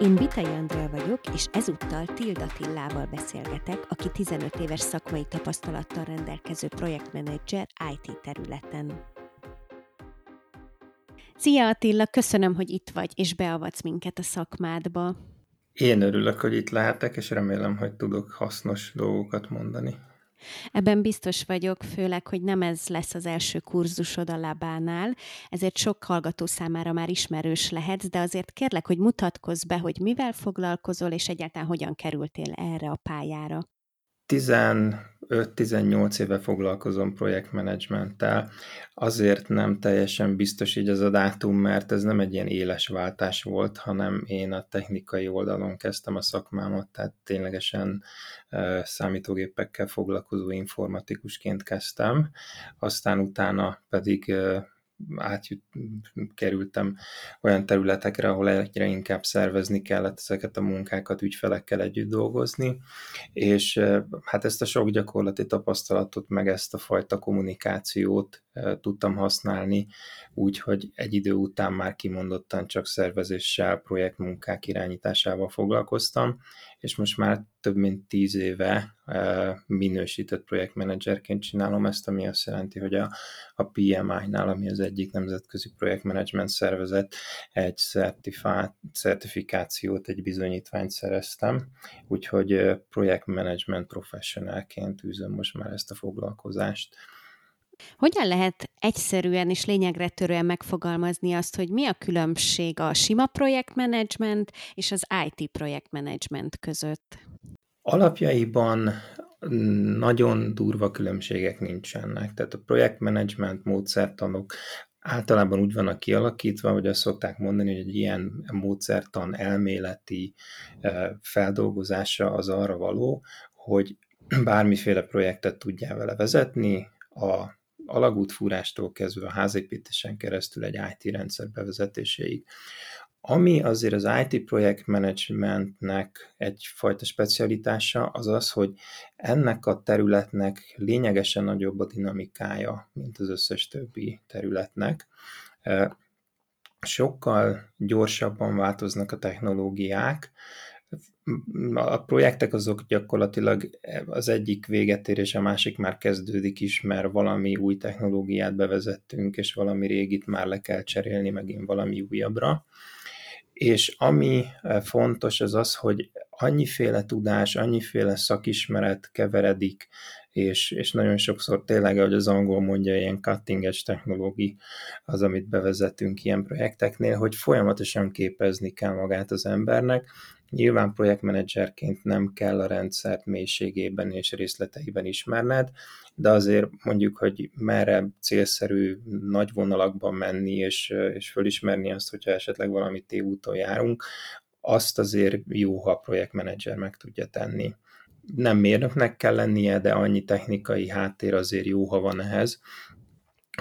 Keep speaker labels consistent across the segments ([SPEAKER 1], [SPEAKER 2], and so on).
[SPEAKER 1] Én Bitai Andrea vagyok, és ezúttal Tilda Tillával beszélgetek, aki 15 éves szakmai tapasztalattal rendelkező projektmenedzser IT területen. Szia Attila, köszönöm, hogy itt vagy, és beavatsz minket a szakmádba.
[SPEAKER 2] Én örülök, hogy itt lehetek, és remélem, hogy tudok hasznos dolgokat mondani.
[SPEAKER 1] Ebben biztos vagyok, főleg, hogy nem ez lesz az első kurzusod a lábánál, ezért sok hallgató számára már ismerős lehetsz, de azért kérlek, hogy mutatkozz be, hogy mivel foglalkozol, és egyáltalán hogyan kerültél erre a pályára.
[SPEAKER 2] 15-18 éve foglalkozom projektmenedzsmenttel. Azért nem teljesen biztos így az a dátum, mert ez nem egy ilyen éles váltás volt, hanem én a technikai oldalon kezdtem a szakmámat, tehát ténylegesen számítógépekkel foglalkozó informatikusként kezdtem, aztán utána pedig átjut, kerültem olyan területekre, ahol egyre inkább szervezni kellett ezeket a munkákat, ügyfelekkel együtt dolgozni, és hát ezt a sok gyakorlati tapasztalatot, meg ezt a fajta kommunikációt tudtam használni, úgyhogy egy idő után már kimondottan csak szervezéssel, projektmunkák irányításával foglalkoztam, és most már több mint tíz éve minősített projektmenedzserként csinálom ezt, ami azt jelenti, hogy a, a PMI-nál, ami az egyik nemzetközi projektmenedzsment szervezet, egy certifikációt, egy bizonyítványt szereztem, úgyhogy projektmenedzsment professionálként űzöm most már ezt a foglalkozást.
[SPEAKER 1] Hogyan lehet egyszerűen és lényegre törően megfogalmazni azt, hogy mi a különbség a sima projektmenedzsment és az IT projektmenedzsment között?
[SPEAKER 2] Alapjaiban nagyon durva különbségek nincsenek. Tehát a projektmenedzsment módszertanok általában úgy vannak kialakítva, hogy azt szokták mondani, hogy egy ilyen módszertan elméleti feldolgozása az arra való, hogy bármiféle projektet tudjál vele vezetni, a alagútfúrástól kezdve a házépítésen keresztül egy IT rendszer bevezetéséig. Ami azért az IT projektmenedzsmentnek egyfajta specialitása, az az, hogy ennek a területnek lényegesen nagyobb a dinamikája, mint az összes többi területnek. Sokkal gyorsabban változnak a technológiák, a projektek azok gyakorlatilag az egyik véget ér, és a másik már kezdődik is, mert valami új technológiát bevezettünk, és valami régit már le kell cserélni megint valami újabbra. És ami e, fontos az az, hogy annyiféle tudás, annyiféle szakismeret keveredik, és, és nagyon sokszor tényleg, ahogy az angol mondja, ilyen cutting edge technológi az, amit bevezetünk ilyen projekteknél, hogy folyamatosan képezni kell magát az embernek, Nyilván projektmenedzserként nem kell a rendszert mélységében és részleteiben ismerned, de azért mondjuk, hogy merre célszerű nagy vonalakban menni, és, és fölismerni azt, hogyha esetleg valami tévúton járunk, azt azért jó, ha a projektmenedzser meg tudja tenni. Nem mérnöknek kell lennie, de annyi technikai háttér azért jó, ha van ehhez,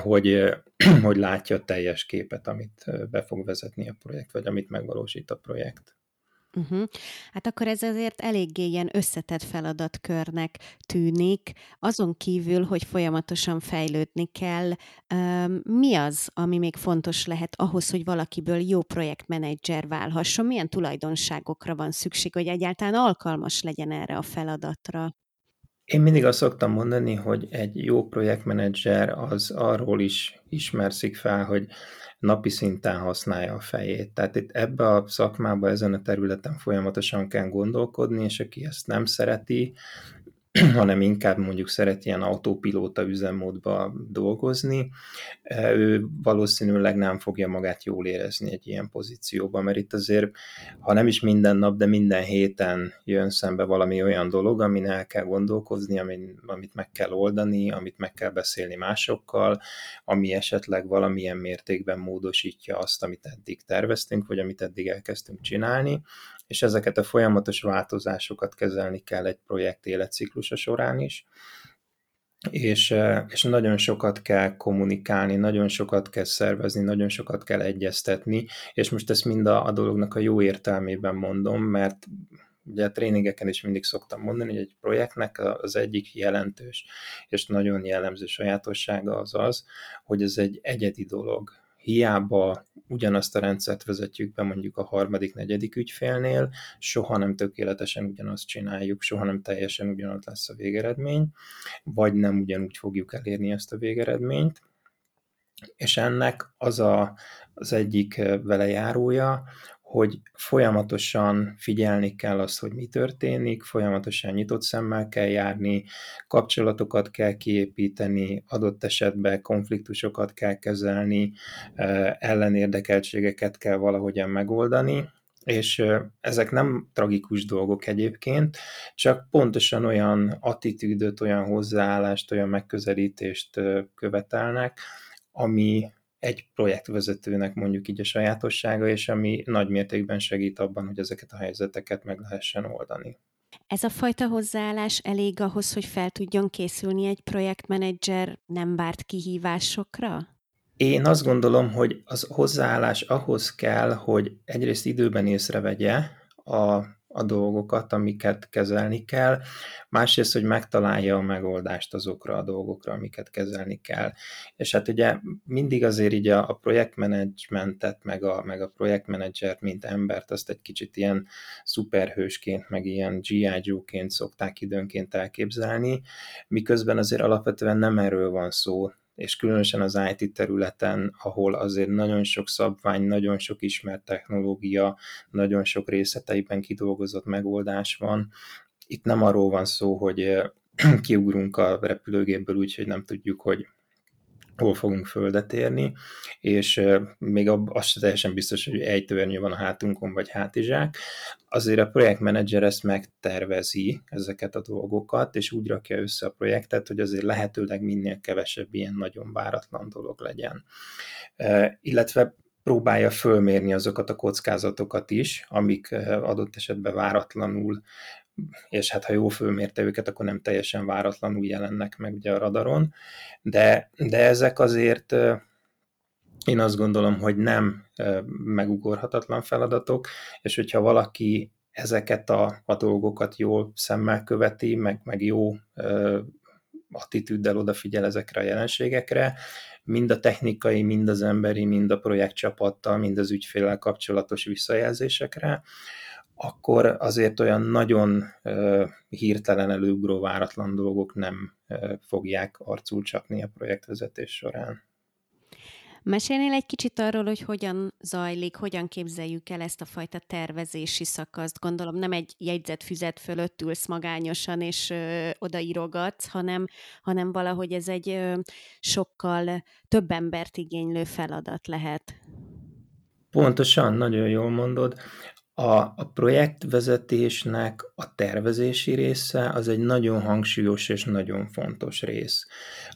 [SPEAKER 2] hogy, hogy látja a teljes képet, amit be fog vezetni a projekt, vagy amit megvalósít a projekt.
[SPEAKER 1] Uh-huh. Hát akkor ez azért eléggé ilyen összetett feladatkörnek tűnik, azon kívül, hogy folyamatosan fejlődni kell. Mi az, ami még fontos lehet ahhoz, hogy valakiből jó projektmenedzser válhasson? Milyen tulajdonságokra van szükség, hogy egyáltalán alkalmas legyen erre a feladatra?
[SPEAKER 2] Én mindig azt szoktam mondani, hogy egy jó projektmenedzser az arról is ismerszik fel, hogy napi szinten használja a fejét. Tehát itt ebbe a szakmába, ezen a területen folyamatosan kell gondolkodni, és aki ezt nem szereti, hanem inkább mondjuk szeret ilyen autópilóta üzemmódba dolgozni, ő valószínűleg nem fogja magát jól érezni egy ilyen pozícióban, mert itt azért, ha nem is minden nap, de minden héten jön szembe valami olyan dolog, amin el kell gondolkozni, amit meg kell oldani, amit meg kell beszélni másokkal, ami esetleg valamilyen mértékben módosítja azt, amit eddig terveztünk, vagy amit eddig elkezdtünk csinálni, és ezeket a folyamatos változásokat kezelni kell egy projekt életciklusa során is. és, és nagyon sokat kell kommunikálni, nagyon sokat kell szervezni, nagyon sokat kell egyeztetni, és most ezt mind a, a dolognak a jó értelmében mondom, mert ugye a tréningeken is mindig szoktam mondani, hogy egy projektnek az egyik jelentős és nagyon jellemző sajátossága az az, hogy ez egy egyedi dolog hiába ugyanazt a rendszert vezetjük be mondjuk a harmadik, negyedik ügyfélnél, soha nem tökéletesen ugyanazt csináljuk, soha nem teljesen ugyanaz lesz a végeredmény, vagy nem ugyanúgy fogjuk elérni ezt a végeredményt, és ennek az a, az egyik velejárója, hogy folyamatosan figyelni kell azt, hogy mi történik, folyamatosan nyitott szemmel kell járni, kapcsolatokat kell kiépíteni, adott esetben konfliktusokat kell kezelni, ellenérdekeltségeket kell valahogyan megoldani, és ezek nem tragikus dolgok egyébként, csak pontosan olyan attitűdöt, olyan hozzáállást, olyan megközelítést követelnek, ami egy projektvezetőnek mondjuk így a sajátossága, és ami nagy mértékben segít abban, hogy ezeket a helyzeteket meg lehessen oldani.
[SPEAKER 1] Ez a fajta hozzáállás elég ahhoz, hogy fel tudjon készülni egy projektmenedzser nem várt kihívásokra?
[SPEAKER 2] Én azt gondolom, hogy az hozzáállás ahhoz kell, hogy egyrészt időben észrevegye a a dolgokat, amiket kezelni kell, másrészt, hogy megtalálja a megoldást azokra a dolgokra, amiket kezelni kell. És hát ugye mindig azért így a, a projektmenedzsmentet, meg a, meg a projektmenedzsert, mint embert, azt egy kicsit ilyen szuperhősként, meg ilyen G.I. Joe-ként szokták időnként elképzelni, miközben azért alapvetően nem erről van szó, és különösen az IT területen, ahol azért nagyon sok szabvány, nagyon sok ismert technológia, nagyon sok részleteiben kidolgozott megoldás van. Itt nem arról van szó, hogy kiugrunk a repülőgépből úgy, hogy nem tudjuk, hogy hol fogunk földet érni, és még az sem teljesen biztos, hogy egy törnyű van a hátunkon, vagy hátizsák. Azért a projektmenedzser ezt megtervezi, ezeket a dolgokat, és úgy rakja össze a projektet, hogy azért lehetőleg minél kevesebb ilyen nagyon váratlan dolog legyen. Illetve próbálja fölmérni azokat a kockázatokat is, amik adott esetben váratlanul és hát ha jól fölmérte őket, akkor nem teljesen váratlanul jelennek meg ugye a radaron, de, de ezek azért én azt gondolom, hogy nem megugorhatatlan feladatok, és hogyha valaki ezeket a, a dolgokat jól szemmel követi, meg, meg jó attitűddel odafigyel ezekre a jelenségekre, mind a technikai, mind az emberi, mind a projektcsapattal, mind az ügyfélel kapcsolatos visszajelzésekre, akkor azért olyan nagyon hirtelen előugró váratlan dolgok nem fogják arcul csapni a projektvezetés során.
[SPEAKER 1] Mesélnél egy kicsit arról, hogy hogyan zajlik, hogyan képzeljük el ezt a fajta tervezési szakaszt. Gondolom nem egy jegyzetfüzet fölött ülsz magányosan és ö, odaírogatsz, hanem, hanem valahogy ez egy ö, sokkal több embert igénylő feladat lehet.
[SPEAKER 2] Pontosan, nagyon jól mondod. A, a projektvezetésnek a tervezési része az egy nagyon hangsúlyos és nagyon fontos rész.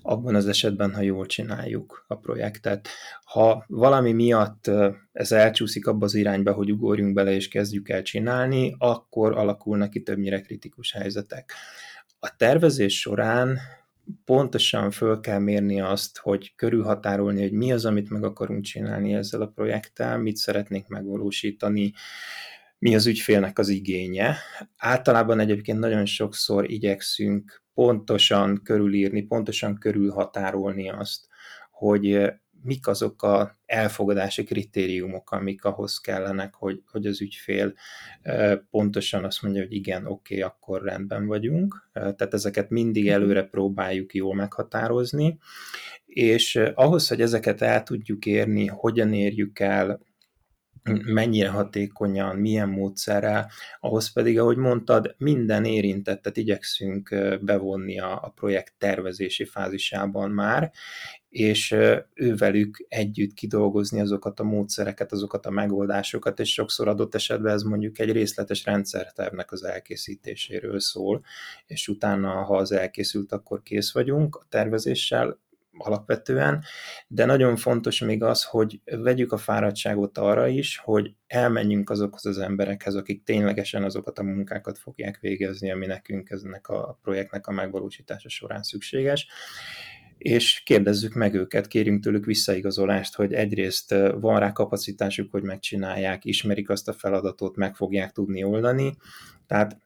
[SPEAKER 2] Abban az esetben, ha jól csináljuk a projektet. Ha valami miatt ez elcsúszik abba az irányba, hogy ugorjunk bele és kezdjük el csinálni, akkor alakulnak ki többnyire kritikus helyzetek. A tervezés során pontosan föl kell mérni azt, hogy körülhatárolni, hogy mi az, amit meg akarunk csinálni ezzel a projekttel, mit szeretnénk megvalósítani, mi az ügyfélnek az igénye. Általában egyébként nagyon sokszor igyekszünk pontosan körülírni, pontosan körülhatárolni azt, hogy mik azok a elfogadási kritériumok, amik ahhoz kellenek, hogy, hogy az ügyfél pontosan azt mondja, hogy igen, oké, okay, akkor rendben vagyunk. Tehát ezeket mindig mhm. előre próbáljuk jól meghatározni, és ahhoz, hogy ezeket el tudjuk érni, hogyan érjük el, mennyire hatékonyan, milyen módszerrel, ahhoz pedig, ahogy mondtad, minden érintettet igyekszünk bevonni a, a projekt tervezési fázisában már, és ővelük együtt kidolgozni azokat a módszereket, azokat a megoldásokat, és sokszor adott esetben ez mondjuk egy részletes rendszertervnek az elkészítéséről szól, és utána, ha az elkészült, akkor kész vagyunk a tervezéssel, alapvetően, de nagyon fontos még az, hogy vegyük a fáradtságot arra is, hogy elmenjünk azokhoz az emberekhez, akik ténylegesen azokat a munkákat fogják végezni, ami nekünk ennek a projektnek a megvalósítása során szükséges, és kérdezzük meg őket, kérjünk tőlük visszaigazolást, hogy egyrészt van rá kapacitásuk, hogy megcsinálják, ismerik azt a feladatot, meg fogják tudni oldani, tehát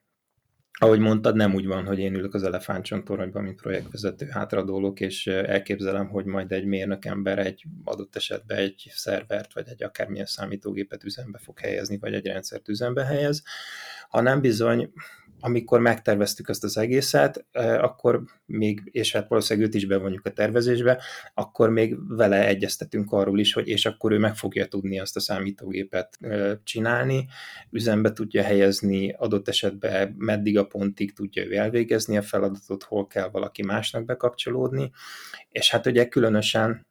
[SPEAKER 2] ahogy mondtad, nem úgy van, hogy én ülök az elefántcsontoronyban, mint projektvezető, hátradólok, és elképzelem, hogy majd egy mérnök ember egy adott esetben egy szervert, vagy egy akármilyen számítógépet üzembe fog helyezni, vagy egy rendszert üzembe helyez, hanem bizony amikor megterveztük ezt az egészet, akkor még, és hát valószínűleg őt is bevonjuk a tervezésbe, akkor még vele egyeztetünk arról is, hogy és akkor ő meg fogja tudni azt a számítógépet csinálni, üzembe tudja helyezni, adott esetben meddig a pontig tudja ő elvégezni a feladatot, hol kell valaki másnak bekapcsolódni, és hát ugye különösen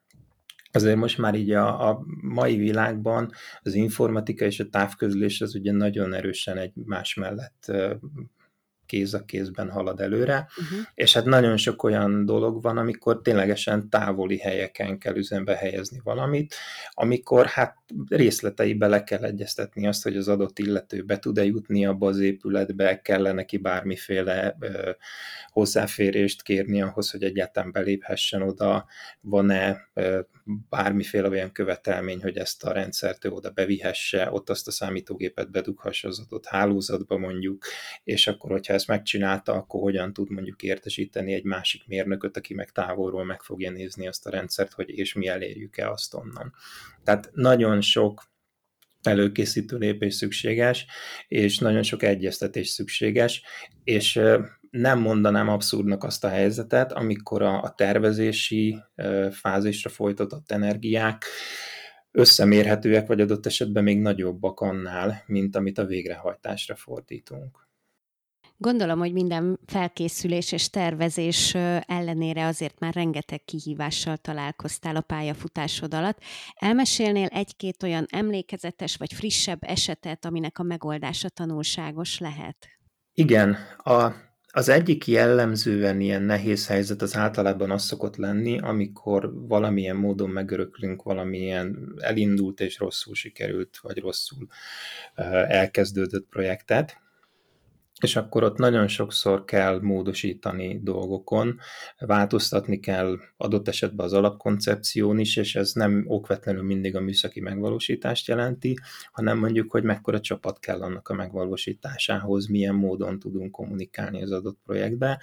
[SPEAKER 2] Azért most már így a, a mai világban az informatika és a távközlés az ugye nagyon erősen egy más mellett kéz a kézben halad előre, uh-huh. és hát nagyon sok olyan dolog van, amikor ténylegesen távoli helyeken kell üzembe helyezni valamit, amikor hát részleteibe le kell egyeztetni azt, hogy az adott illető be tud-e jutni abba az épületbe, kell neki bármiféle ö, hozzáférést kérni ahhoz, hogy egyáltalán beléphessen oda, van-e ö, bármiféle olyan követelmény, hogy ezt a rendszert ő oda bevihesse, ott azt a számítógépet bedughassa az adott hálózatba mondjuk, és akkor, hogyha ezt megcsinálta, akkor hogyan tud mondjuk értesíteni egy másik mérnököt, aki meg távolról meg fogja nézni azt a rendszert, hogy és mi elérjük-e azt onnan. Tehát nagyon sok előkészítő lépés szükséges, és nagyon sok egyeztetés szükséges, és nem mondanám abszurdnak azt a helyzetet, amikor a, a tervezési fázisra folytatott energiák összemérhetőek, vagy adott esetben még nagyobbak annál, mint amit a végrehajtásra fordítunk.
[SPEAKER 1] Gondolom, hogy minden felkészülés és tervezés ellenére azért már rengeteg kihívással találkoztál a pályafutásod alatt. Elmesélnél egy-két olyan emlékezetes vagy frissebb esetet, aminek a megoldása tanulságos lehet?
[SPEAKER 2] Igen, a, az egyik jellemzően ilyen nehéz helyzet az általában az szokott lenni, amikor valamilyen módon megöröklünk valamilyen elindult és rosszul sikerült, vagy rosszul elkezdődött projektet, és akkor ott nagyon sokszor kell módosítani dolgokon, változtatni kell adott esetben az alapkoncepción is, és ez nem okvetlenül mindig a műszaki megvalósítást jelenti, hanem mondjuk, hogy mekkora csapat kell annak a megvalósításához, milyen módon tudunk kommunikálni az adott projektbe.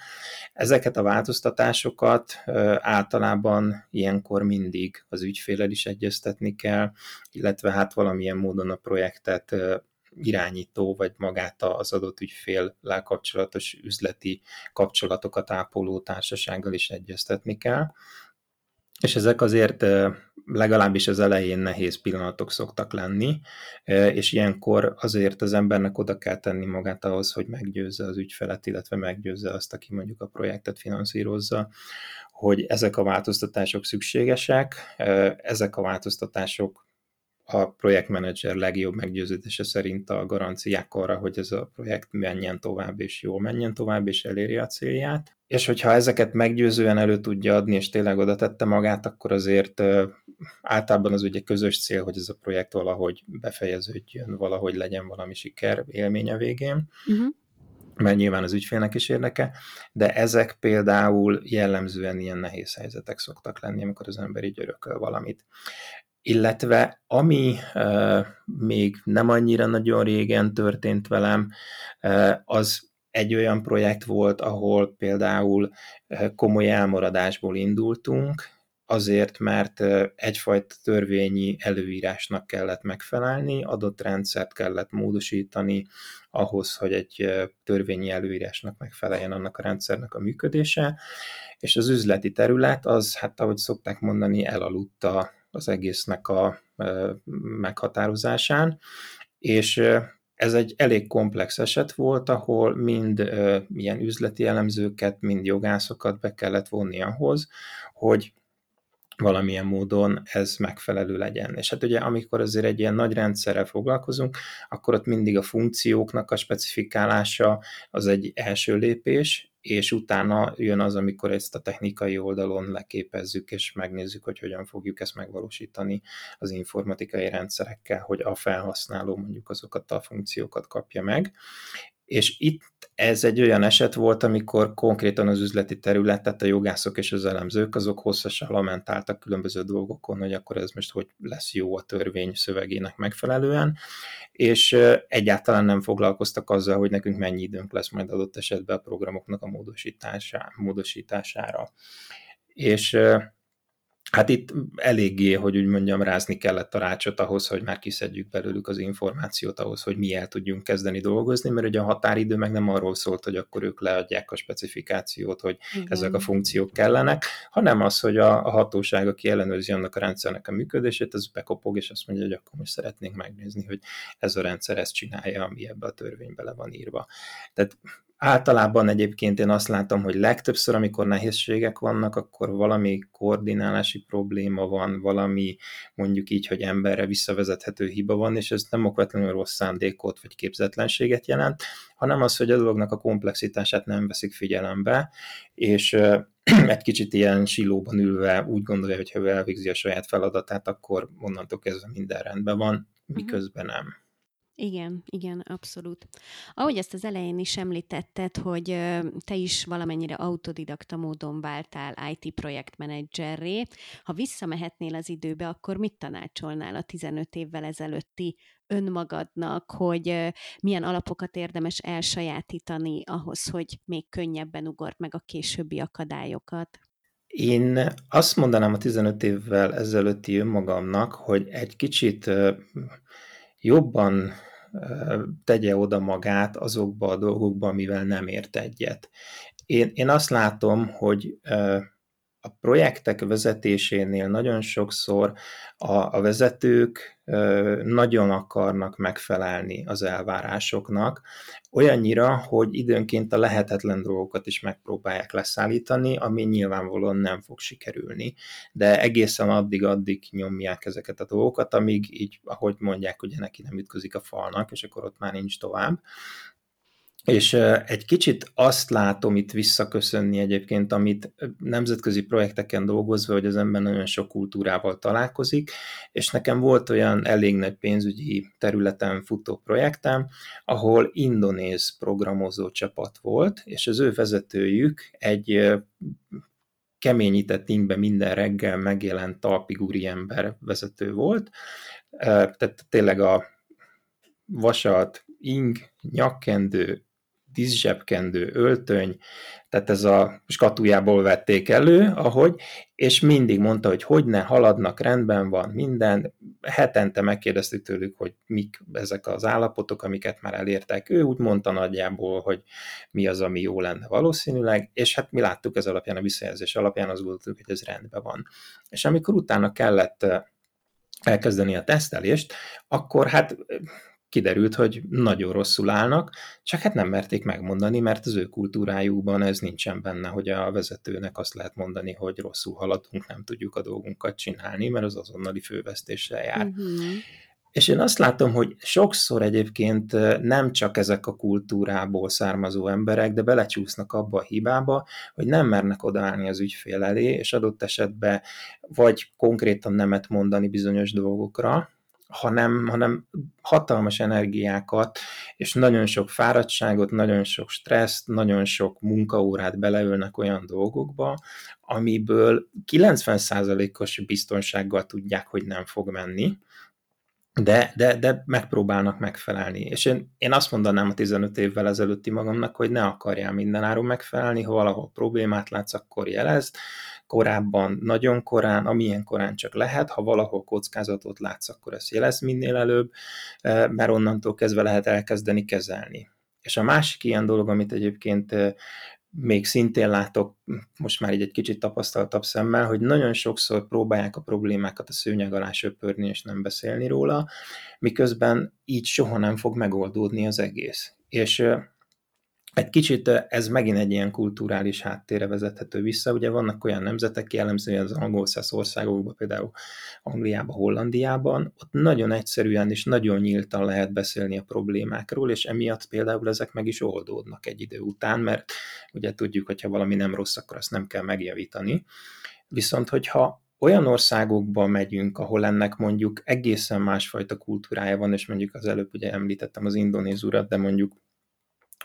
[SPEAKER 2] Ezeket a változtatásokat általában ilyenkor mindig az ügyfélel is egyeztetni kell, illetve hát valamilyen módon a projektet irányító, vagy magát az adott ügyféllel kapcsolatos üzleti kapcsolatokat ápoló társasággal is egyeztetni kell. És ezek azért legalábbis az elején nehéz pillanatok szoktak lenni, és ilyenkor azért az embernek oda kell tenni magát ahhoz, hogy meggyőzze az ügyfelet, illetve meggyőzze azt, aki mondjuk a projektet finanszírozza, hogy ezek a változtatások szükségesek, ezek a változtatások a projektmenedzser legjobb meggyőződése szerint a garanciák arra, hogy ez a projekt menjen tovább, és jól menjen tovább, és elérje a célját. És hogyha ezeket meggyőzően elő tudja adni, és tényleg oda tette magát, akkor azért általában az ugye közös cél, hogy ez a projekt valahogy befejeződjön, valahogy legyen valami siker élménye végén. Uh-huh mert nyilván az ügyfélnek is érdeke, de ezek például jellemzően ilyen nehéz helyzetek szoktak lenni, amikor az ember így örököl valamit illetve ami uh, még nem annyira nagyon régen történt velem, uh, az egy olyan projekt volt, ahol például komoly elmaradásból indultunk, azért, mert egyfajta törvényi előírásnak kellett megfelelni, adott rendszert kellett módosítani ahhoz, hogy egy törvényi előírásnak megfeleljen annak a rendszernek a működése, és az üzleti terület az, hát ahogy szokták mondani, elaludta az egésznek a meghatározásán, és ez egy elég komplex eset volt, ahol mind milyen üzleti elemzőket, mind jogászokat be kellett vonni ahhoz, hogy valamilyen módon ez megfelelő legyen. És hát ugye amikor azért egy ilyen nagy rendszerrel foglalkozunk, akkor ott mindig a funkcióknak a specifikálása az egy első lépés, és utána jön az, amikor ezt a technikai oldalon leképezzük, és megnézzük, hogy hogyan fogjuk ezt megvalósítani az informatikai rendszerekkel, hogy a felhasználó mondjuk azokat a funkciókat kapja meg. És itt ez egy olyan eset volt, amikor konkrétan az üzleti terület, tehát a jogászok és az elemzők, azok hosszasan lamentáltak különböző dolgokon, hogy akkor ez most hogy lesz jó a törvény szövegének megfelelően, és egyáltalán nem foglalkoztak azzal, hogy nekünk mennyi időnk lesz majd adott esetben a programoknak a módosítására. És Hát itt eléggé, hogy úgy mondjam, rázni kellett a rácsot ahhoz, hogy már kiszedjük belőlük az információt ahhoz, hogy mi el tudjunk kezdeni dolgozni, mert ugye a határidő meg nem arról szólt, hogy akkor ők leadják a specifikációt, hogy Igen. ezek a funkciók kellenek, hanem az, hogy a, a hatóság, aki ellenőrzi annak a rendszernek a működését, az bekopog, és azt mondja, hogy akkor most szeretnénk megnézni, hogy ez a rendszer ezt csinálja, ami ebbe a törvénybe le van írva. Tehát Általában egyébként én azt látom, hogy legtöbbször, amikor nehézségek vannak, akkor valami koordinálási probléma van, valami mondjuk így, hogy emberre visszavezethető hiba van, és ez nem okvetlenül rossz szándékot vagy képzetlenséget jelent, hanem az, hogy a dolognak a komplexitását nem veszik figyelembe, és egy kicsit ilyen silóban ülve úgy gondolja, hogy ha elvégzi a saját feladatát, akkor onnantól kezdve minden rendben van, mhm. miközben nem.
[SPEAKER 1] Igen, igen, abszolút. Ahogy ezt az elején is említetted, hogy te is valamennyire autodidakta módon váltál IT projektmenedzserré, ha visszamehetnél az időbe, akkor mit tanácsolnál a 15 évvel ezelőtti önmagadnak, hogy milyen alapokat érdemes elsajátítani ahhoz, hogy még könnyebben ugort meg a későbbi akadályokat?
[SPEAKER 2] Én azt mondanám a 15 évvel ezelőtti önmagamnak, hogy egy kicsit jobban tegye oda magát azokba a dolgokba, amivel nem ért egyet. Én, én azt látom, hogy a projektek vezetésénél nagyon sokszor a, a vezetők nagyon akarnak megfelelni az elvárásoknak, olyannyira, hogy időnként a lehetetlen dolgokat is megpróbálják leszállítani, ami nyilvánvalóan nem fog sikerülni, de egészen addig-addig nyomják ezeket a dolgokat, amíg így, ahogy mondják, ugye neki nem ütközik a falnak, és akkor ott már nincs tovább. És egy kicsit azt látom itt visszaköszönni egyébként, amit nemzetközi projekteken dolgozva, hogy az ember nagyon sok kultúrával találkozik, és nekem volt olyan elég nagy pénzügyi területen futó projektem, ahol indonéz programozó csapat volt, és az ő vezetőjük egy keményített ingbe minden reggel megjelent talpigúri ember vezető volt, tehát tényleg a vasat, ing, nyakkendő, tízsebkendő, öltöny, tehát ez a skatujából vették elő, ahogy, és mindig mondta, hogy hogy ne haladnak, rendben van minden. Hetente megkérdeztük tőlük, hogy mik ezek az állapotok, amiket már elértek. Ő úgy mondta nagyjából, hogy mi az, ami jó lenne valószínűleg, és hát mi láttuk ez alapján, a visszajelzés alapján, az gondoltuk, hogy ez rendben van. És amikor utána kellett eh, elkezdeni a tesztelést, akkor hát kiderült, hogy nagyon rosszul állnak, csak hát nem merték megmondani, mert az ő kultúrájukban ez nincsen benne, hogy a vezetőnek azt lehet mondani, hogy rosszul haladunk, nem tudjuk a dolgunkat csinálni, mert az azonnali fővesztéssel jár. Uh-huh. És én azt látom, hogy sokszor egyébként nem csak ezek a kultúrából származó emberek, de belecsúsznak abba a hibába, hogy nem mernek odaállni az ügyfél elé, és adott esetben vagy konkrétan nemet mondani bizonyos dolgokra, hanem, hanem hatalmas energiákat, és nagyon sok fáradtságot, nagyon sok stresszt, nagyon sok munkaórát beleölnek olyan dolgokba, amiből 90%-os biztonsággal tudják, hogy nem fog menni, de, de, de megpróbálnak megfelelni. És én, én azt mondanám a 15 évvel ezelőtti magamnak, hogy ne akarjál mindenáron megfelelni, ha valahol problémát látsz, akkor jelezd, korábban, nagyon korán, amilyen korán csak lehet, ha valahol kockázatot látsz, akkor ezt jelez minél előbb, eh, mert onnantól kezdve lehet elkezdeni kezelni. És a másik ilyen dolog, amit egyébként eh, még szintén látok, most már így egy kicsit tapasztaltabb szemmel, hogy nagyon sokszor próbálják a problémákat a szőnyeg alá söpörni, és nem beszélni róla, miközben így soha nem fog megoldódni az egész. És eh, egy kicsit ez megint egy ilyen kulturális háttérre vezethető vissza. Ugye vannak olyan nemzetek, jellemzően az angol országokban, például Angliában, Hollandiában, ott nagyon egyszerűen és nagyon nyíltan lehet beszélni a problémákról, és emiatt például ezek meg is oldódnak egy idő után, mert ugye tudjuk, hogy ha valami nem rossz, akkor azt nem kell megjavítani. Viszont, hogyha olyan országokba megyünk, ahol ennek mondjuk egészen másfajta kultúrája van, és mondjuk az előbb ugye említettem az indonéz urat, de mondjuk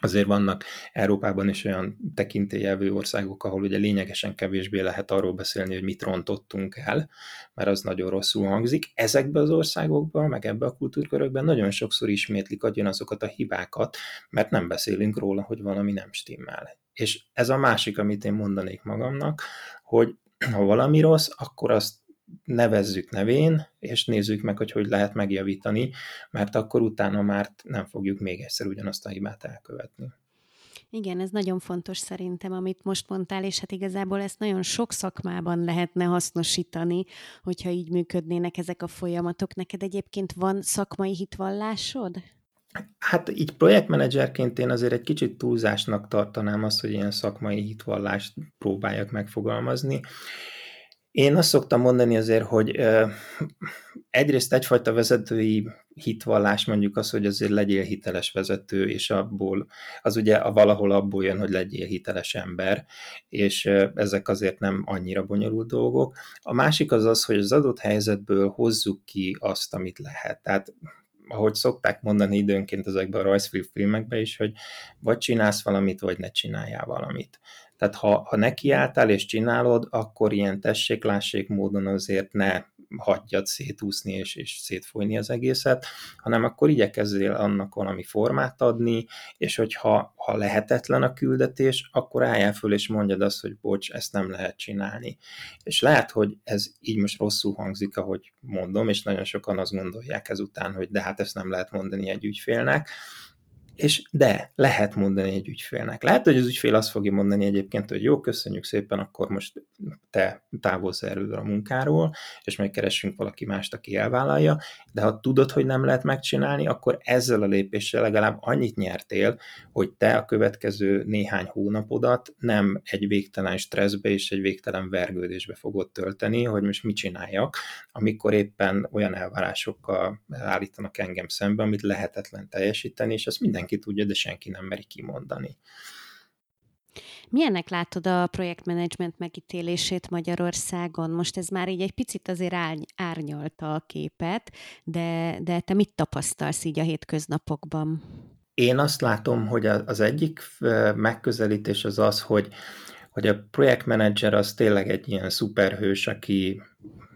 [SPEAKER 2] azért vannak Európában is olyan tekintélyelvű országok, ahol ugye lényegesen kevésbé lehet arról beszélni, hogy mit rontottunk el, mert az nagyon rosszul hangzik. Ezekben az országokban, meg ebbe a kultúrkörökben nagyon sokszor ismétlik azokat a hibákat, mert nem beszélünk róla, hogy valami nem stimmel. És ez a másik, amit én mondanék magamnak, hogy ha valami rossz, akkor azt nevezzük nevén, és nézzük meg, hogy hogy lehet megjavítani, mert akkor utána már nem fogjuk még egyszer ugyanazt a hibát elkövetni.
[SPEAKER 1] Igen, ez nagyon fontos szerintem, amit most mondtál, és hát igazából ezt nagyon sok szakmában lehetne hasznosítani, hogyha így működnének ezek a folyamatok. Neked egyébként van szakmai hitvallásod?
[SPEAKER 2] Hát így projektmenedzserként én azért egy kicsit túlzásnak tartanám azt, hogy ilyen szakmai hitvallást próbáljak megfogalmazni. Én azt szoktam mondani azért, hogy egyrészt egyfajta vezetői hitvallás mondjuk az, hogy azért legyél hiteles vezető, és abból, az ugye a valahol abból jön, hogy legyél hiteles ember, és ezek azért nem annyira bonyolult dolgok. A másik az az, hogy az adott helyzetből hozzuk ki azt, amit lehet. Tehát ahogy szokták mondani időnként ezekben a rajzfilm filmekben is, hogy vagy csinálsz valamit, vagy ne csináljál valamit. Tehát ha, ha nekiálltál és csinálod, akkor ilyen tessék-lássék módon azért ne hagyjad szétúszni és, és szétfolyni az egészet, hanem akkor igyekezzél annak valami formát adni, és hogyha ha lehetetlen a küldetés, akkor álljál föl és mondjad azt, hogy bocs, ezt nem lehet csinálni. És lehet, hogy ez így most rosszul hangzik, ahogy mondom, és nagyon sokan azt gondolják ezután, hogy de hát ezt nem lehet mondani egy ügyfélnek, és de, lehet mondani egy ügyfélnek. Lehet, hogy az ügyfél azt fogja mondani egyébként, hogy jó, köszönjük szépen, akkor most te távolsz erről a munkáról, és megkeressünk valaki mást, aki elvállalja, de ha tudod, hogy nem lehet megcsinálni, akkor ezzel a lépéssel legalább annyit nyertél, hogy te a következő néhány hónapodat nem egy végtelen stresszbe és egy végtelen vergődésbe fogod tölteni, hogy most mit csináljak, amikor éppen olyan elvárásokkal állítanak engem szembe, amit lehetetlen teljesíteni, és ezt minden mindenki tudja, de senki nem meri kimondani.
[SPEAKER 1] Milyennek látod a projektmenedzsment megítélését Magyarországon? Most ez már így egy picit azért árny- árnyalta a képet, de, de te mit tapasztalsz így a hétköznapokban?
[SPEAKER 2] Én azt látom, hogy az egyik megközelítés az az, hogy, hogy a projektmenedzser az tényleg egy ilyen szuperhős, aki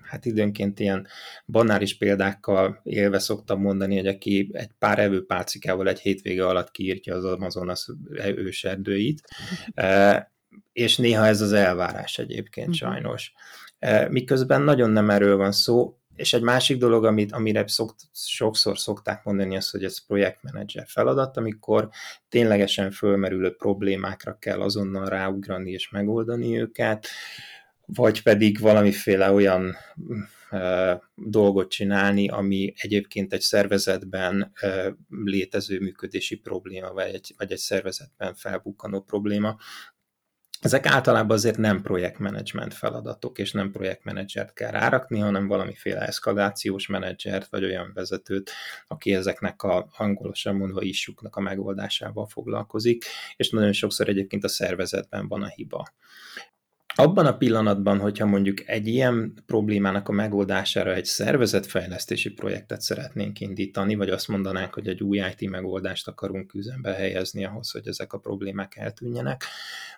[SPEAKER 2] hát időnként ilyen banális példákkal élve szoktam mondani, hogy aki egy pár evőpálcikával egy hétvége alatt kiírtja az Amazonas őserdőit, e, és néha ez az elvárás egyébként mhm. sajnos. E, miközben nagyon nem erről van szó, és egy másik dolog, amit, amire szokt, sokszor szokták mondani, az, hogy ez projektmenedzser feladat, amikor ténylegesen fölmerülő problémákra kell azonnal ráugrani és megoldani őket, vagy pedig valamiféle olyan dolgot csinálni, ami egyébként egy szervezetben létező működési probléma, vagy egy, vagy egy szervezetben felbukkanó probléma. Ezek általában azért nem projektmenedzsment feladatok, és nem projektmenedzsert kell rárakni, hanem valamiféle eszkalációs menedzsert, vagy olyan vezetőt, aki ezeknek a angolosan mondva isuknak a megoldásával foglalkozik, és nagyon sokszor egyébként a szervezetben van a hiba abban a pillanatban, hogyha mondjuk egy ilyen problémának a megoldására egy szervezetfejlesztési projektet szeretnénk indítani, vagy azt mondanánk, hogy egy új IT megoldást akarunk üzembe helyezni ahhoz, hogy ezek a problémák eltűnjenek,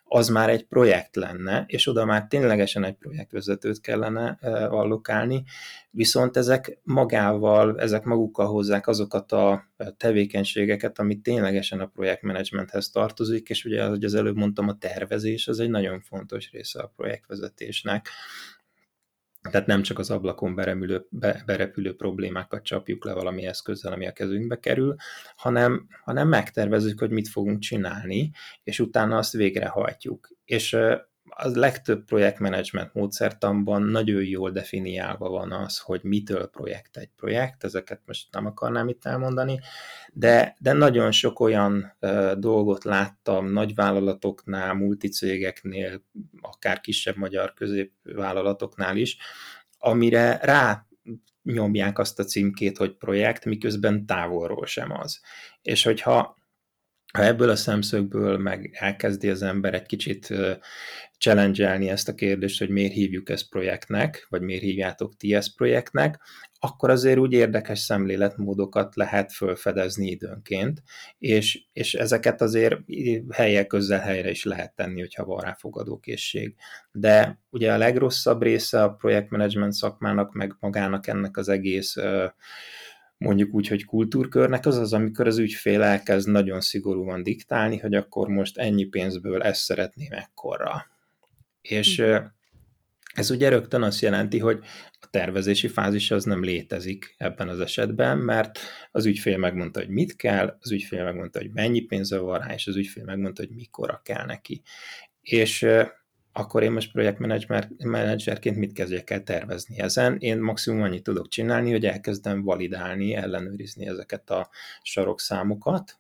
[SPEAKER 2] az már egy projekt lenne, és oda már ténylegesen egy projektvezetőt kellene allokálni, viszont ezek magával, ezek magukkal hozzák azokat a tevékenységeket, ami ténylegesen a projektmenedzsmenthez tartozik, és ugye, ahogy az előbb mondtam, a tervezés az egy nagyon fontos része a projektvezetésnek, tehát nem csak az ablakon beremülő, be, berepülő problémákat csapjuk le valami eszközzel, ami a kezünkbe kerül, hanem, hanem megtervezzük, hogy mit fogunk csinálni, és utána azt végrehajtjuk. És a legtöbb projektmenedzsment módszertanban nagyon jól definiálva van az, hogy mitől projekt egy projekt, ezeket most nem akarnám itt elmondani, de, de nagyon sok olyan uh, dolgot láttam nagyvállalatoknál, multicégeknél, akár kisebb magyar középvállalatoknál is, amire rá nyomják azt a címkét, hogy projekt, miközben távolról sem az. És hogyha ha ebből a szemszögből meg elkezdi az ember egy kicsit challenge ezt a kérdést, hogy miért hívjuk ezt projektnek, vagy miért hívjátok ti ezt projektnek, akkor azért úgy érdekes szemléletmódokat lehet fölfedezni időnként, és, és ezeket azért helyek közel helyre is lehet tenni, hogyha van rá fogadókészség. De ugye a legrosszabb része a projektmenedzsment szakmának, meg magának ennek az egész mondjuk úgy, hogy kultúrkörnek, az az, amikor az ügyfél elkezd nagyon szigorúan diktálni, hogy akkor most ennyi pénzből ezt szeretném ekkorra. És hm. ez ugye rögtön azt jelenti, hogy a tervezési fázis az nem létezik ebben az esetben, mert az ügyfél megmondta, hogy mit kell, az ügyfél megmondta, hogy mennyi pénze van rá, és az ügyfél megmondta, hogy mikorra kell neki. És akkor én most projektmenedzserként mit kezdjek el tervezni ezen? Én maximum annyit tudok csinálni, hogy elkezdem validálni, ellenőrizni ezeket a sarokszámokat,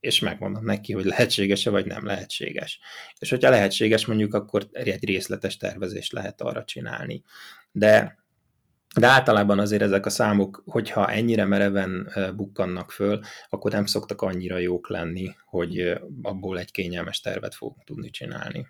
[SPEAKER 2] és megmondom neki, hogy lehetséges-e vagy nem lehetséges. És hogyha lehetséges, mondjuk akkor egy részletes tervezést lehet arra csinálni. De de általában azért ezek a számok, hogyha ennyire mereven bukkannak föl, akkor nem szoktak annyira jók lenni, hogy abból egy kényelmes tervet fogunk tudni csinálni.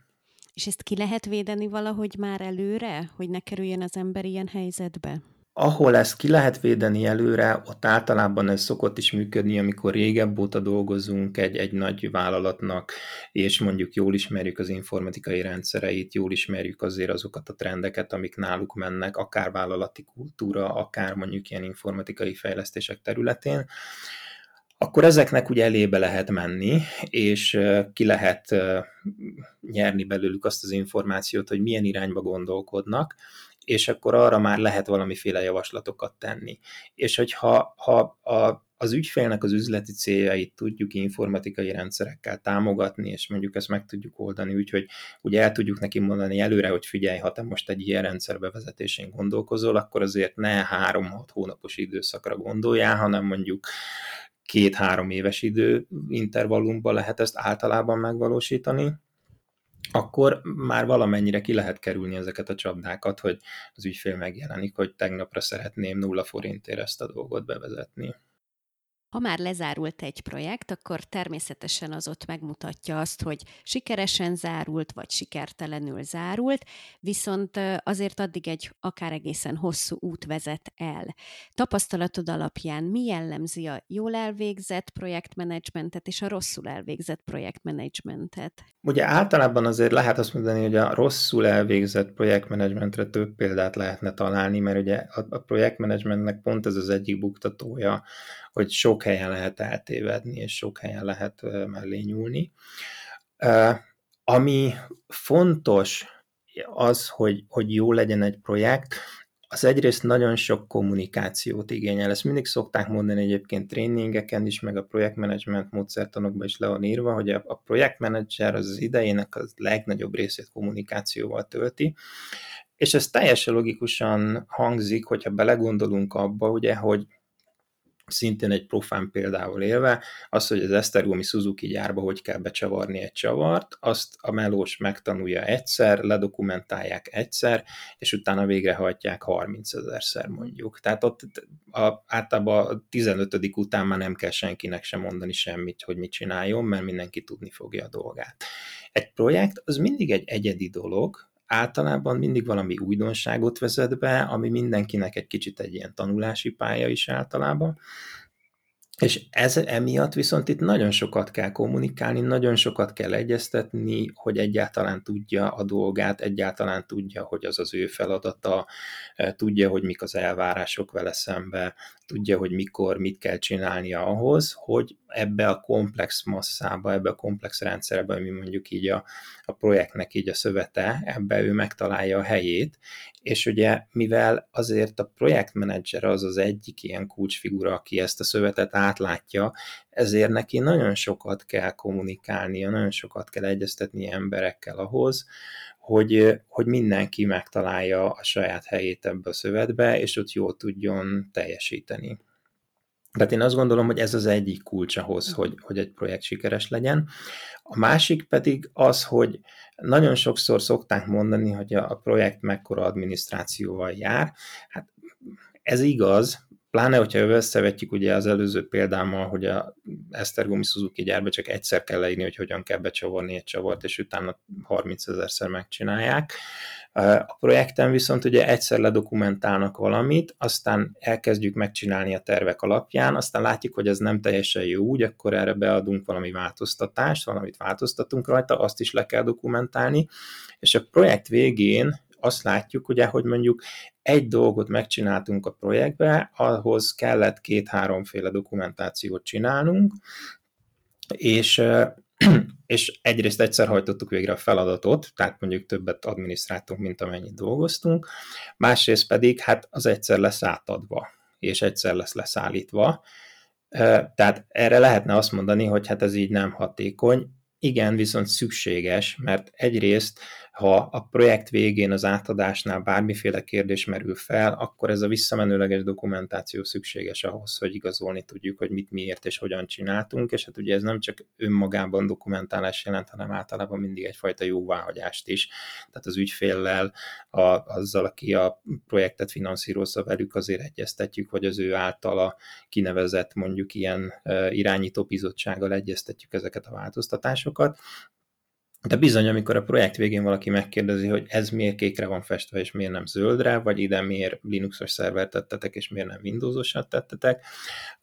[SPEAKER 1] És ezt ki lehet védeni valahogy már előre, hogy ne kerüljön az ember ilyen helyzetbe?
[SPEAKER 2] Ahol ezt ki lehet védeni előre, ott általában ez szokott is működni, amikor régebb óta dolgozunk egy, egy nagy vállalatnak, és mondjuk jól ismerjük az informatikai rendszereit, jól ismerjük azért azokat a trendeket, amik náluk mennek, akár vállalati kultúra, akár mondjuk ilyen informatikai fejlesztések területén, akkor ezeknek ugye elébe lehet menni, és ki lehet nyerni belőlük azt az információt, hogy milyen irányba gondolkodnak, és akkor arra már lehet valamiféle javaslatokat tenni. És hogyha ha a, az ügyfélnek az üzleti céljait tudjuk informatikai rendszerekkel támogatni, és mondjuk ezt meg tudjuk oldani úgy, hogy ugye el tudjuk neki mondani előre, hogy figyelj, ha te most egy ilyen rendszer bevezetésén gondolkozol, akkor azért ne három-hat hónapos időszakra gondoljál, hanem mondjuk két-három éves idő intervallumban lehet ezt általában megvalósítani, akkor már valamennyire ki lehet kerülni ezeket a csapdákat, hogy az ügyfél megjelenik, hogy tegnapra szeretném nulla forintért ezt a dolgot bevezetni.
[SPEAKER 1] Ha már lezárult egy projekt, akkor természetesen az ott megmutatja azt, hogy sikeresen zárult, vagy sikertelenül zárult, viszont azért addig egy akár egészen hosszú út vezet el. Tapasztalatod alapján mi jellemzi a jól elvégzett projektmenedzsmentet és a rosszul elvégzett projektmenedzsmentet?
[SPEAKER 2] Ugye általában azért lehet azt mondani, hogy a rosszul elvégzett projektmenedzsmentre több példát lehetne találni, mert ugye a projektmenedzsmentnek pont ez az egyik buktatója, hogy sok helyen lehet eltévedni, és sok helyen lehet mellé nyúlni. Ami fontos az, hogy, hogy jó legyen egy projekt, az egyrészt nagyon sok kommunikációt igényel. Ezt mindig szokták mondani egyébként tréningeken is, meg a projektmenedzsment módszertanokban is le van írva, hogy a, projektmenedzser az, az idejének a legnagyobb részét kommunikációval tölti, és ez teljesen logikusan hangzik, hogyha belegondolunk abba, ugye, hogy szintén egy profán példával élve, az, hogy az Esztergomi Suzuki gyárba hogy kell becsavarni egy csavart, azt a melós megtanulja egyszer, ledokumentálják egyszer, és utána végrehajtják 30 ezerszer mondjuk. Tehát ott a, általában a 15. után már nem kell senkinek sem mondani semmit, hogy mit csináljon, mert mindenki tudni fogja a dolgát. Egy projekt az mindig egy egyedi dolog, általában mindig valami újdonságot vezet be, ami mindenkinek egy kicsit egy ilyen tanulási pálya is általában, és ez emiatt viszont itt nagyon sokat kell kommunikálni, nagyon sokat kell egyeztetni, hogy egyáltalán tudja a dolgát, egyáltalán tudja, hogy az az ő feladata, tudja, hogy mik az elvárások vele szembe, tudja, hogy mikor, mit kell csinálnia ahhoz, hogy ebbe a komplex masszába, ebbe a komplex rendszerbe, ami mondjuk így a, a projektnek így a szövete, ebbe ő megtalálja a helyét, és ugye mivel azért a projektmenedzser az az egyik ilyen kulcsfigura, aki ezt a szövetet átlátja, ezért neki nagyon sokat kell kommunikálnia, nagyon sokat kell egyeztetni emberekkel ahhoz, hogy, hogy mindenki megtalálja a saját helyét ebbe a szövetbe, és ott jól tudjon teljesíteni. Tehát én azt gondolom, hogy ez az egyik kulcs ahhoz, hogy, hogy egy projekt sikeres legyen. A másik pedig az, hogy nagyon sokszor szokták mondani, hogy a projekt mekkora adminisztrációval jár. Hát ez igaz, Pláne, hogyha összevetjük ugye az előző példámmal, hogy a Esztergomi Suzuki gyárba csak egyszer kell leírni, hogy hogyan kell becsavarni egy csavart, és utána 30 ezerszer megcsinálják. A projekten viszont ugye egyszer ledokumentálnak valamit, aztán elkezdjük megcsinálni a tervek alapján, aztán látjuk, hogy ez nem teljesen jó úgy, akkor erre beadunk valami változtatást, valamit változtatunk rajta, azt is le kell dokumentálni, és a projekt végén azt látjuk, ugye, hogy mondjuk egy dolgot megcsináltunk a projektbe, ahhoz kellett két-háromféle dokumentációt csinálnunk, és és egyrészt egyszer hajtottuk végre a feladatot, tehát mondjuk többet adminisztráltunk, mint amennyit dolgoztunk, másrészt pedig hát az egyszer lesz átadva, és egyszer lesz leszállítva, tehát erre lehetne azt mondani, hogy hát ez így nem hatékony, igen, viszont szükséges, mert egyrészt ha a projekt végén az átadásnál bármiféle kérdés merül fel, akkor ez a visszamenőleges dokumentáció szükséges ahhoz, hogy igazolni tudjuk, hogy mit miért és hogyan csináltunk, és hát ugye ez nem csak önmagában dokumentálás jelent, hanem általában mindig egyfajta jóváhagyást is. Tehát az ügyféllel, a, azzal, aki a projektet finanszírozza velük, azért egyeztetjük, vagy az ő általa kinevezett mondjuk ilyen irányító bizottsággal egyeztetjük ezeket a változtatásokat, de bizony, amikor a projekt végén valaki megkérdezi, hogy ez miért kékre van festve, és miért nem zöldre, vagy ide miért Linuxos szervert tettetek, és miért nem Windowsosat tettetek,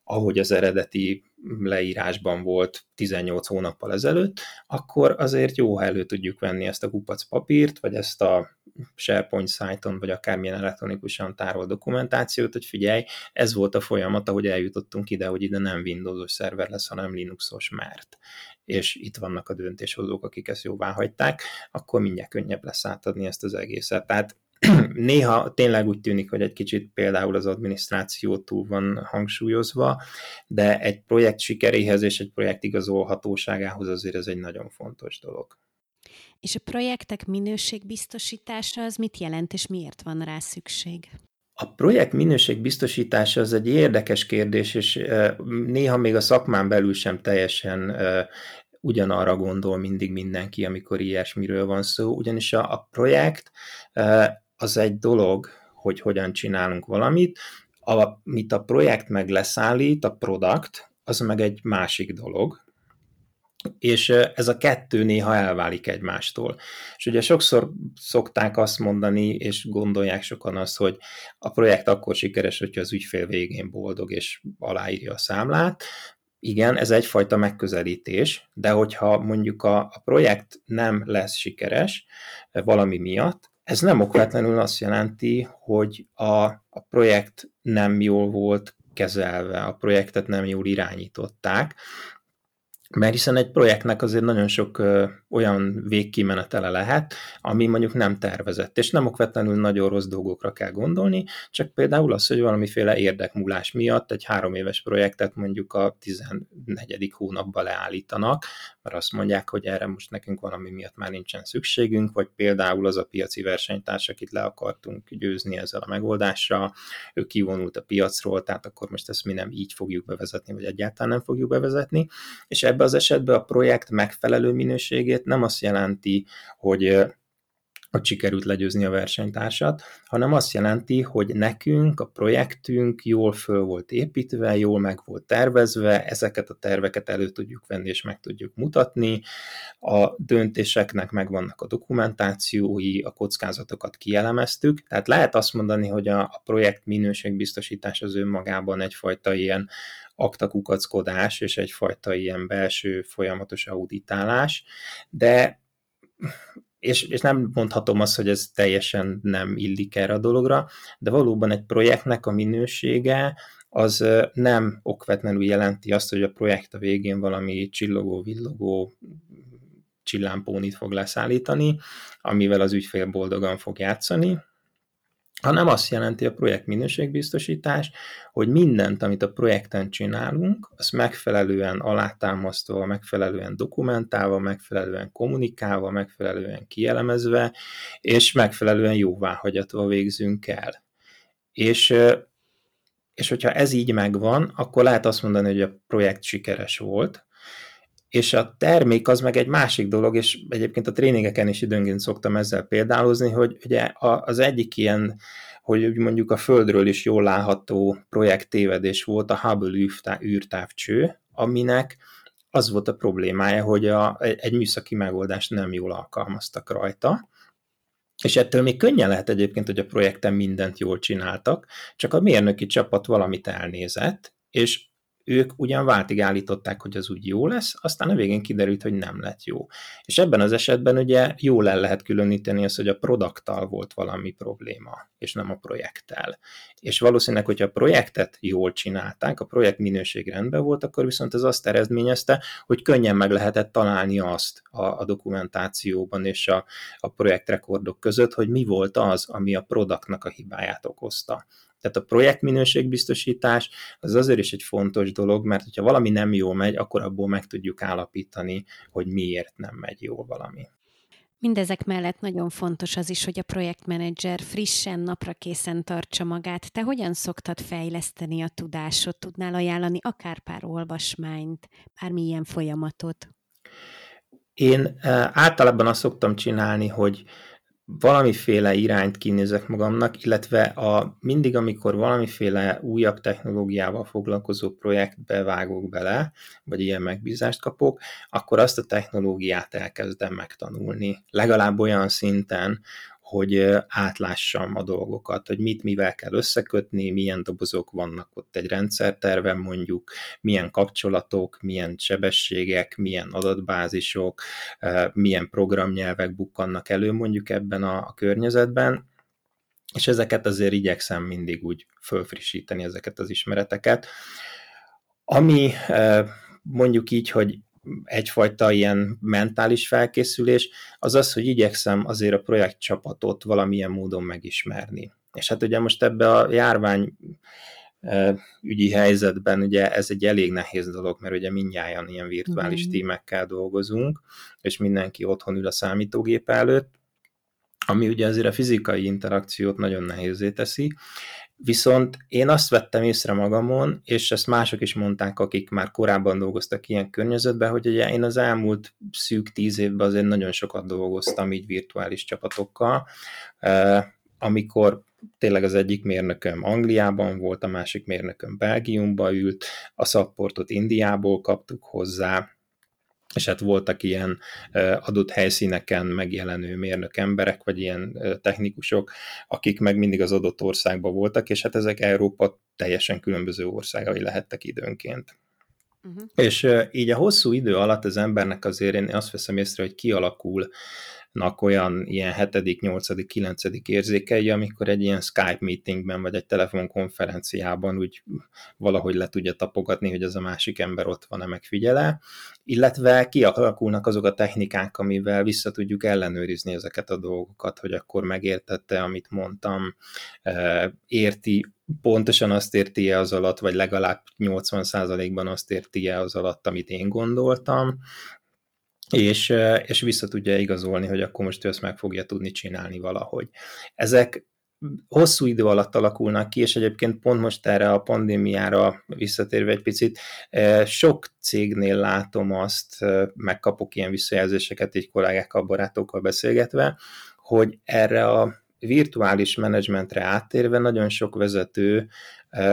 [SPEAKER 2] ahogy az eredeti leírásban volt 18 hónappal ezelőtt, akkor azért jó, ha elő tudjuk venni ezt a kupac papírt, vagy ezt a SharePoint szájton, vagy akármilyen elektronikusan tárolt dokumentációt, hogy figyelj, ez volt a folyamat, ahogy eljutottunk ide, hogy ide nem Windowsos szerver lesz, hanem Linuxos, mert és itt vannak a döntéshozók, akik ezt jóvá hagyták, akkor mindjárt könnyebb lesz átadni ezt az egészet. Tehát néha tényleg úgy tűnik, hogy egy kicsit például az adminisztráció túl van hangsúlyozva, de egy projekt sikeréhez és egy projekt igazolhatóságához azért ez egy nagyon fontos dolog.
[SPEAKER 1] És a projektek minőségbiztosítása az mit jelent, és miért van rá szükség?
[SPEAKER 2] A projekt minőségbiztosítása az egy érdekes kérdés, és néha még a szakmán belül sem teljesen ugyanarra gondol mindig mindenki, amikor ilyesmiről van szó, ugyanis a, a projekt az egy dolog, hogy hogyan csinálunk valamit, amit a projekt meg leszállít, a product, az meg egy másik dolog, és ez a kettő néha elválik egymástól. És ugye sokszor szokták azt mondani, és gondolják sokan azt, hogy a projekt akkor sikeres, hogyha az ügyfél végén boldog és aláírja a számlát. Igen, ez egyfajta megközelítés, de hogyha mondjuk a, a projekt nem lesz sikeres valami miatt, ez nem okvetlenül azt jelenti, hogy a, a projekt nem jól volt kezelve, a projektet nem jól irányították, mert hiszen egy projektnek azért nagyon sok ö, olyan végkimenetele lehet, ami mondjuk nem tervezett, és nem okvetlenül nagyon rossz dolgokra kell gondolni, csak például az, hogy valamiféle érdekmúlás miatt egy három éves projektet mondjuk a 14. hónapban leállítanak, mert azt mondják, hogy erre most nekünk valami miatt már nincsen szükségünk, vagy például az a piaci versenytárs, akit le akartunk győzni ezzel a megoldással, ő kivonult a piacról, tehát akkor most ezt mi nem így fogjuk bevezetni, vagy egyáltalán nem fogjuk bevezetni, és ebben az esetben a projekt megfelelő minőségét nem azt jelenti, hogy hogy sikerült legyőzni a versenytársat, hanem azt jelenti, hogy nekünk a projektünk jól föl volt építve, jól meg volt tervezve, ezeket a terveket elő tudjuk venni és meg tudjuk mutatni, a döntéseknek megvannak a dokumentációi, a kockázatokat kielemeztük, tehát lehet azt mondani, hogy a, a projekt minőségbiztosítás az önmagában egyfajta ilyen aktakukackodás és egyfajta ilyen belső folyamatos auditálás, de és, és nem mondhatom azt, hogy ez teljesen nem illik erre a dologra, de valóban egy projektnek a minősége az nem okvetlenül jelenti azt, hogy a projekt a végén valami csillogó, villogó csillámpónit fog leszállítani, amivel az ügyfél boldogan fog játszani, hanem azt jelenti a projekt minőségbiztosítás, hogy mindent, amit a projekten csinálunk, azt megfelelően alátámasztva, megfelelően dokumentálva, megfelelően kommunikálva, megfelelően kielemezve, és megfelelően jóváhagyatva végzünk el. És, és hogyha ez így megvan, akkor lehet azt mondani, hogy a projekt sikeres volt, és a termék az meg egy másik dolog, és egyébként a tréningeken is időnként szoktam ezzel példálozni, hogy ugye az egyik ilyen, hogy mondjuk a Földről is jól látható projekt tévedés volt a Hubble űrtávcső, aminek az volt a problémája, hogy a, egy műszaki megoldást nem jól alkalmaztak rajta, és ettől még könnyen lehet egyébként, hogy a projekten mindent jól csináltak, csak a mérnöki csapat valamit elnézett, és ők ugyan váltig állították, hogy az úgy jó lesz, aztán a végén kiderült, hogy nem lett jó. És ebben az esetben ugye jól el lehet különíteni azt, hogy a produkttal volt valami probléma, és nem a projekttel. És valószínűleg, hogyha a projektet jól csinálták, a projekt minőség rendben volt, akkor viszont ez azt eredményezte, hogy könnyen meg lehetett találni azt a, a dokumentációban és a, a projektrekordok között, hogy mi volt az, ami a produktnak a hibáját okozta. Tehát a projektminőségbiztosítás az azért is egy fontos dolog, mert hogyha valami nem jól megy, akkor abból meg tudjuk állapítani, hogy miért nem megy jól valami.
[SPEAKER 1] Mindezek mellett nagyon fontos az is, hogy a projektmenedzser frissen, napra készen tartsa magát. Te hogyan szoktad fejleszteni a tudásot? Tudnál ajánlani akár pár olvasmányt, bármilyen folyamatot?
[SPEAKER 2] Én eh, általában azt szoktam csinálni, hogy valamiféle irányt kinézek magamnak, illetve a, mindig, amikor valamiféle újabb technológiával foglalkozó projektbe vágok bele, vagy ilyen megbízást kapok, akkor azt a technológiát elkezdem megtanulni. Legalább olyan szinten, hogy átlássam a dolgokat, hogy mit mivel kell összekötni, milyen dobozok vannak ott egy rendszerterven mondjuk, milyen kapcsolatok, milyen sebességek, milyen adatbázisok, milyen programnyelvek bukkannak elő mondjuk ebben a, a környezetben, és ezeket azért igyekszem mindig úgy fölfrissíteni ezeket az ismereteket. Ami mondjuk így, hogy egyfajta ilyen mentális felkészülés, az az, hogy igyekszem azért a projektcsapatot valamilyen módon megismerni. És hát ugye most ebbe a járvány ügyi helyzetben ugye ez egy elég nehéz dolog, mert ugye mindjárt ilyen virtuális mm. tímekkel dolgozunk, és mindenki otthon ül a számítógép előtt, ami ugye azért a fizikai interakciót nagyon nehézé teszi, Viszont én azt vettem észre magamon, és ezt mások is mondták, akik már korábban dolgoztak ilyen környezetben, hogy ugye én az elmúlt szűk tíz évben azért nagyon sokat dolgoztam így virtuális csapatokkal, amikor tényleg az egyik mérnököm Angliában volt, a másik mérnököm Belgiumba ült, a szapportot Indiából kaptuk hozzá, és hát voltak ilyen adott helyszíneken megjelenő mérnök emberek, vagy ilyen technikusok, akik meg mindig az adott országban voltak, és hát ezek Európa teljesen különböző országai lehettek időnként. Uh-huh. És így a hosszú idő alatt az embernek azért én azt veszem észre, hogy kialakul nak olyan ilyen hetedik, nyolcadik, kilencedik érzékei, amikor egy ilyen Skype meetingben vagy egy telefonkonferenciában úgy valahogy le tudja tapogatni, hogy az a másik ember ott van-e megfigyele, illetve kialakulnak azok a technikák, amivel vissza tudjuk ellenőrizni ezeket a dolgokat, hogy akkor megértette, amit mondtam, érti, pontosan azt érti-e az alatt, vagy legalább 80%-ban azt érti-e az alatt, amit én gondoltam, és, és vissza tudja igazolni, hogy akkor most ő ezt meg fogja tudni csinálni valahogy. Ezek hosszú idő alatt alakulnak ki, és egyébként pont most erre a pandémiára visszatérve egy picit, sok cégnél látom azt, megkapok ilyen visszajelzéseket így kollégákkal, barátokkal beszélgetve, hogy erre a virtuális menedzsmentre áttérve nagyon sok vezető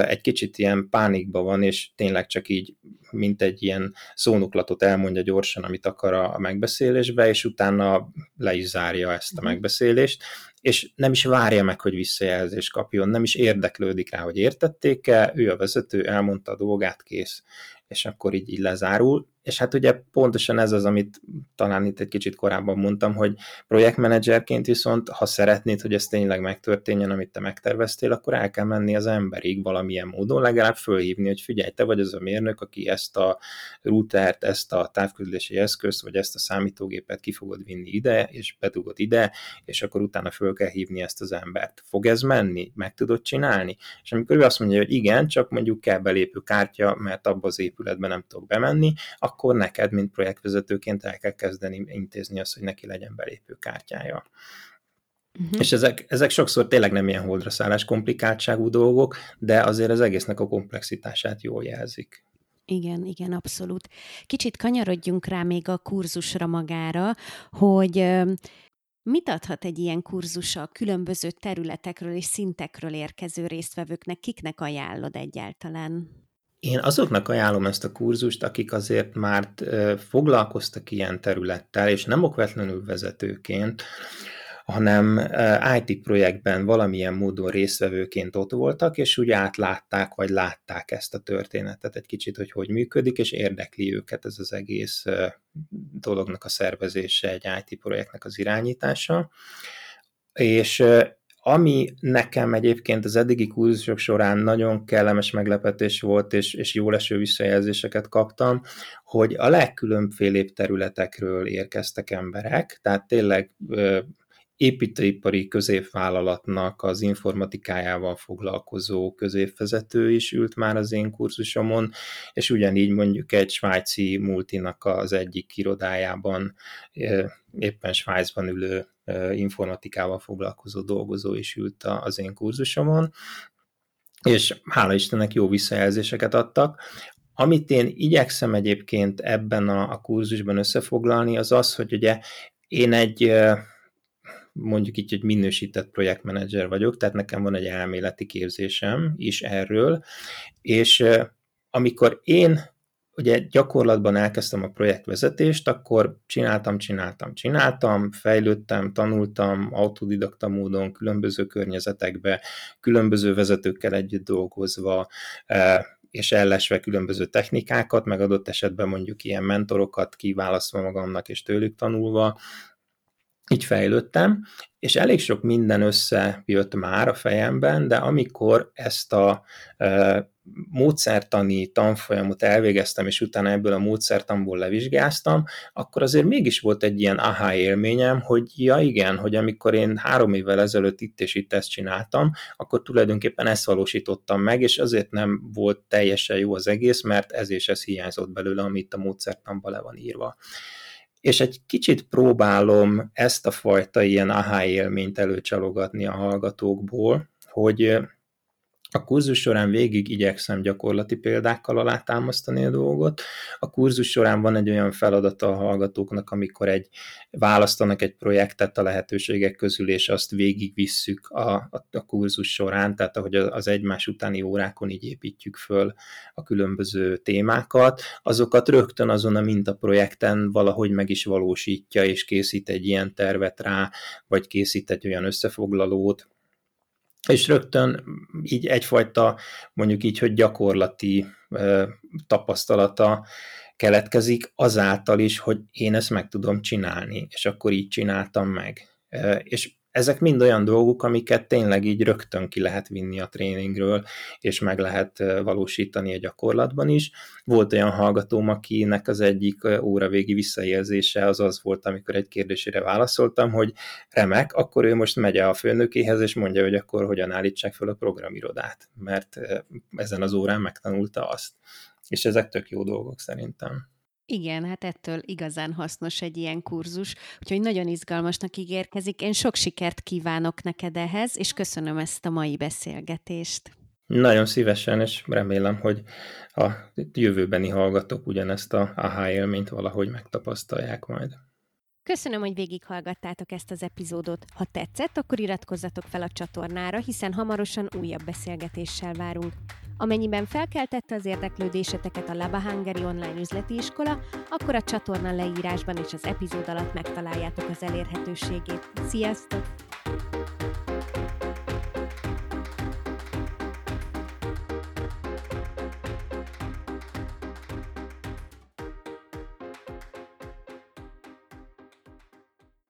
[SPEAKER 2] egy kicsit ilyen pánikba van, és tényleg csak így, mint egy ilyen szónuklatot elmondja gyorsan, amit akar a megbeszélésbe, és utána le is zárja ezt a mhm. megbeszélést, és nem is várja meg, hogy visszajelzést kapjon, nem is érdeklődik rá, hogy értették-e, ő a vezető, elmondta a dolgát, kész, és akkor így, így lezárul. És hát ugye pontosan ez az, amit talán itt egy kicsit korábban mondtam, hogy projektmenedzserként viszont, ha szeretnéd, hogy ez tényleg megtörténjen, amit te megterveztél, akkor el kell menni az emberig valamilyen módon, legalább fölhívni, hogy figyelj, te vagy az a mérnök, aki ezt a routert, ezt a távközlési eszközt, vagy ezt a számítógépet ki fogod vinni ide, és bedugod ide, és akkor utána föl kell hívni ezt az embert. Fog ez menni? Meg tudod csinálni? És amikor ő azt mondja, hogy igen, csak mondjuk kell belépő kártya, mert abba az épületben nem tudok bemenni, akkor neked, mint projektvezetőként el kell kezdeni intézni azt, hogy neki legyen belépő kártyája. Uh-huh. És ezek, ezek sokszor tényleg nem ilyen holdra szállás komplikáltságú dolgok, de azért az egésznek a komplexitását jól jelzik.
[SPEAKER 1] Igen, igen, abszolút. Kicsit kanyarodjunk rá még a kurzusra magára, hogy mit adhat egy ilyen kurzus a különböző területekről és szintekről érkező résztvevőknek, kiknek ajánlod egyáltalán?
[SPEAKER 2] Én azoknak ajánlom ezt a kurzust, akik azért már foglalkoztak ilyen területtel, és nem okvetlenül vezetőként, hanem IT projektben valamilyen módon résztvevőként ott voltak, és úgy átlátták, vagy látták ezt a történetet egy kicsit, hogy hogy működik, és érdekli őket ez az egész dolognak a szervezése, egy IT projektnek az irányítása. És ami nekem egyébként az eddigi kurzusok során nagyon kellemes meglepetés volt, és, és jó leső visszajelzéseket kaptam, hogy a legkülönfélébb területekről érkeztek emberek, tehát tényleg építőipari középvállalatnak az informatikájával foglalkozó középvezető is ült már az én kurzusomon, és ugyanígy mondjuk egy svájci multinak az egyik irodájában éppen Svájcban ülő informatikával foglalkozó dolgozó is ült az én kurzusomon, és hála Istennek jó visszajelzéseket adtak. Amit én igyekszem egyébként ebben a, a kurzusban összefoglalni, az az, hogy ugye én egy mondjuk így, hogy minősített projektmenedzser vagyok, tehát nekem van egy elméleti képzésem is erről, és amikor én ugye gyakorlatban elkezdtem a projektvezetést, akkor csináltam, csináltam, csináltam, fejlődtem, tanultam autodidakta módon különböző környezetekbe, különböző vezetőkkel együtt dolgozva, és ellesve különböző technikákat, meg adott esetben mondjuk ilyen mentorokat kiválasztva magamnak és tőlük tanulva, így fejlődtem, és elég sok minden összejött már a fejemben, de amikor ezt a e, módszertani tanfolyamot elvégeztem, és utána ebből a módszertamból levizsgáztam, akkor azért mégis volt egy ilyen aha élményem, hogy ja igen, hogy amikor én három évvel ezelőtt itt és itt ezt csináltam, akkor tulajdonképpen ezt valósítottam meg, és azért nem volt teljesen jó az egész, mert ez és ez hiányzott belőle, amit a módszertamban le van írva és egy kicsit próbálom ezt a fajta ilyen aha élményt előcsalogatni a hallgatókból, hogy a kurzus során végig igyekszem gyakorlati példákkal alátámasztani a dolgot. A kurzus során van egy olyan feladata a hallgatóknak, amikor egy választanak egy projektet a lehetőségek közül, és azt végigvisszük a, a, a kurzus során, tehát ahogy az egymás utáni órákon így építjük föl a különböző témákat, azokat rögtön azon a mintaprojekten valahogy meg is valósítja, és készít egy ilyen tervet rá, vagy készít egy olyan összefoglalót, és rögtön így egyfajta, mondjuk így, hogy gyakorlati tapasztalata keletkezik azáltal is, hogy én ezt meg tudom csinálni, és akkor így csináltam meg. És ezek mind olyan dolgok, amiket tényleg így rögtön ki lehet vinni a tréningről, és meg lehet valósítani a gyakorlatban is. Volt olyan hallgatóm, akinek az egyik óra végi visszajelzése az az volt, amikor egy kérdésére válaszoltam, hogy remek, akkor ő most megy a főnökéhez, és mondja, hogy akkor hogyan állítsák fel a programirodát, mert ezen az órán megtanulta azt. És ezek tök jó dolgok szerintem.
[SPEAKER 1] Igen, hát ettől igazán hasznos egy ilyen kurzus, úgyhogy nagyon izgalmasnak ígérkezik. Én sok sikert kívánok neked ehhez, és köszönöm ezt a mai beszélgetést.
[SPEAKER 2] Nagyon szívesen, és remélem, hogy a jövőbeni hallgatók ugyanezt a aha élményt valahogy megtapasztalják majd.
[SPEAKER 1] Köszönöm, hogy végighallgattátok ezt az epizódot. Ha tetszett, akkor iratkozzatok fel a csatornára, hiszen hamarosan újabb beszélgetéssel várunk. Amennyiben felkeltette az érdeklődéseteket a Laba online üzleti iskola, akkor a csatorna leírásban és az epizód alatt megtaláljátok az elérhetőségét. Sziasztok!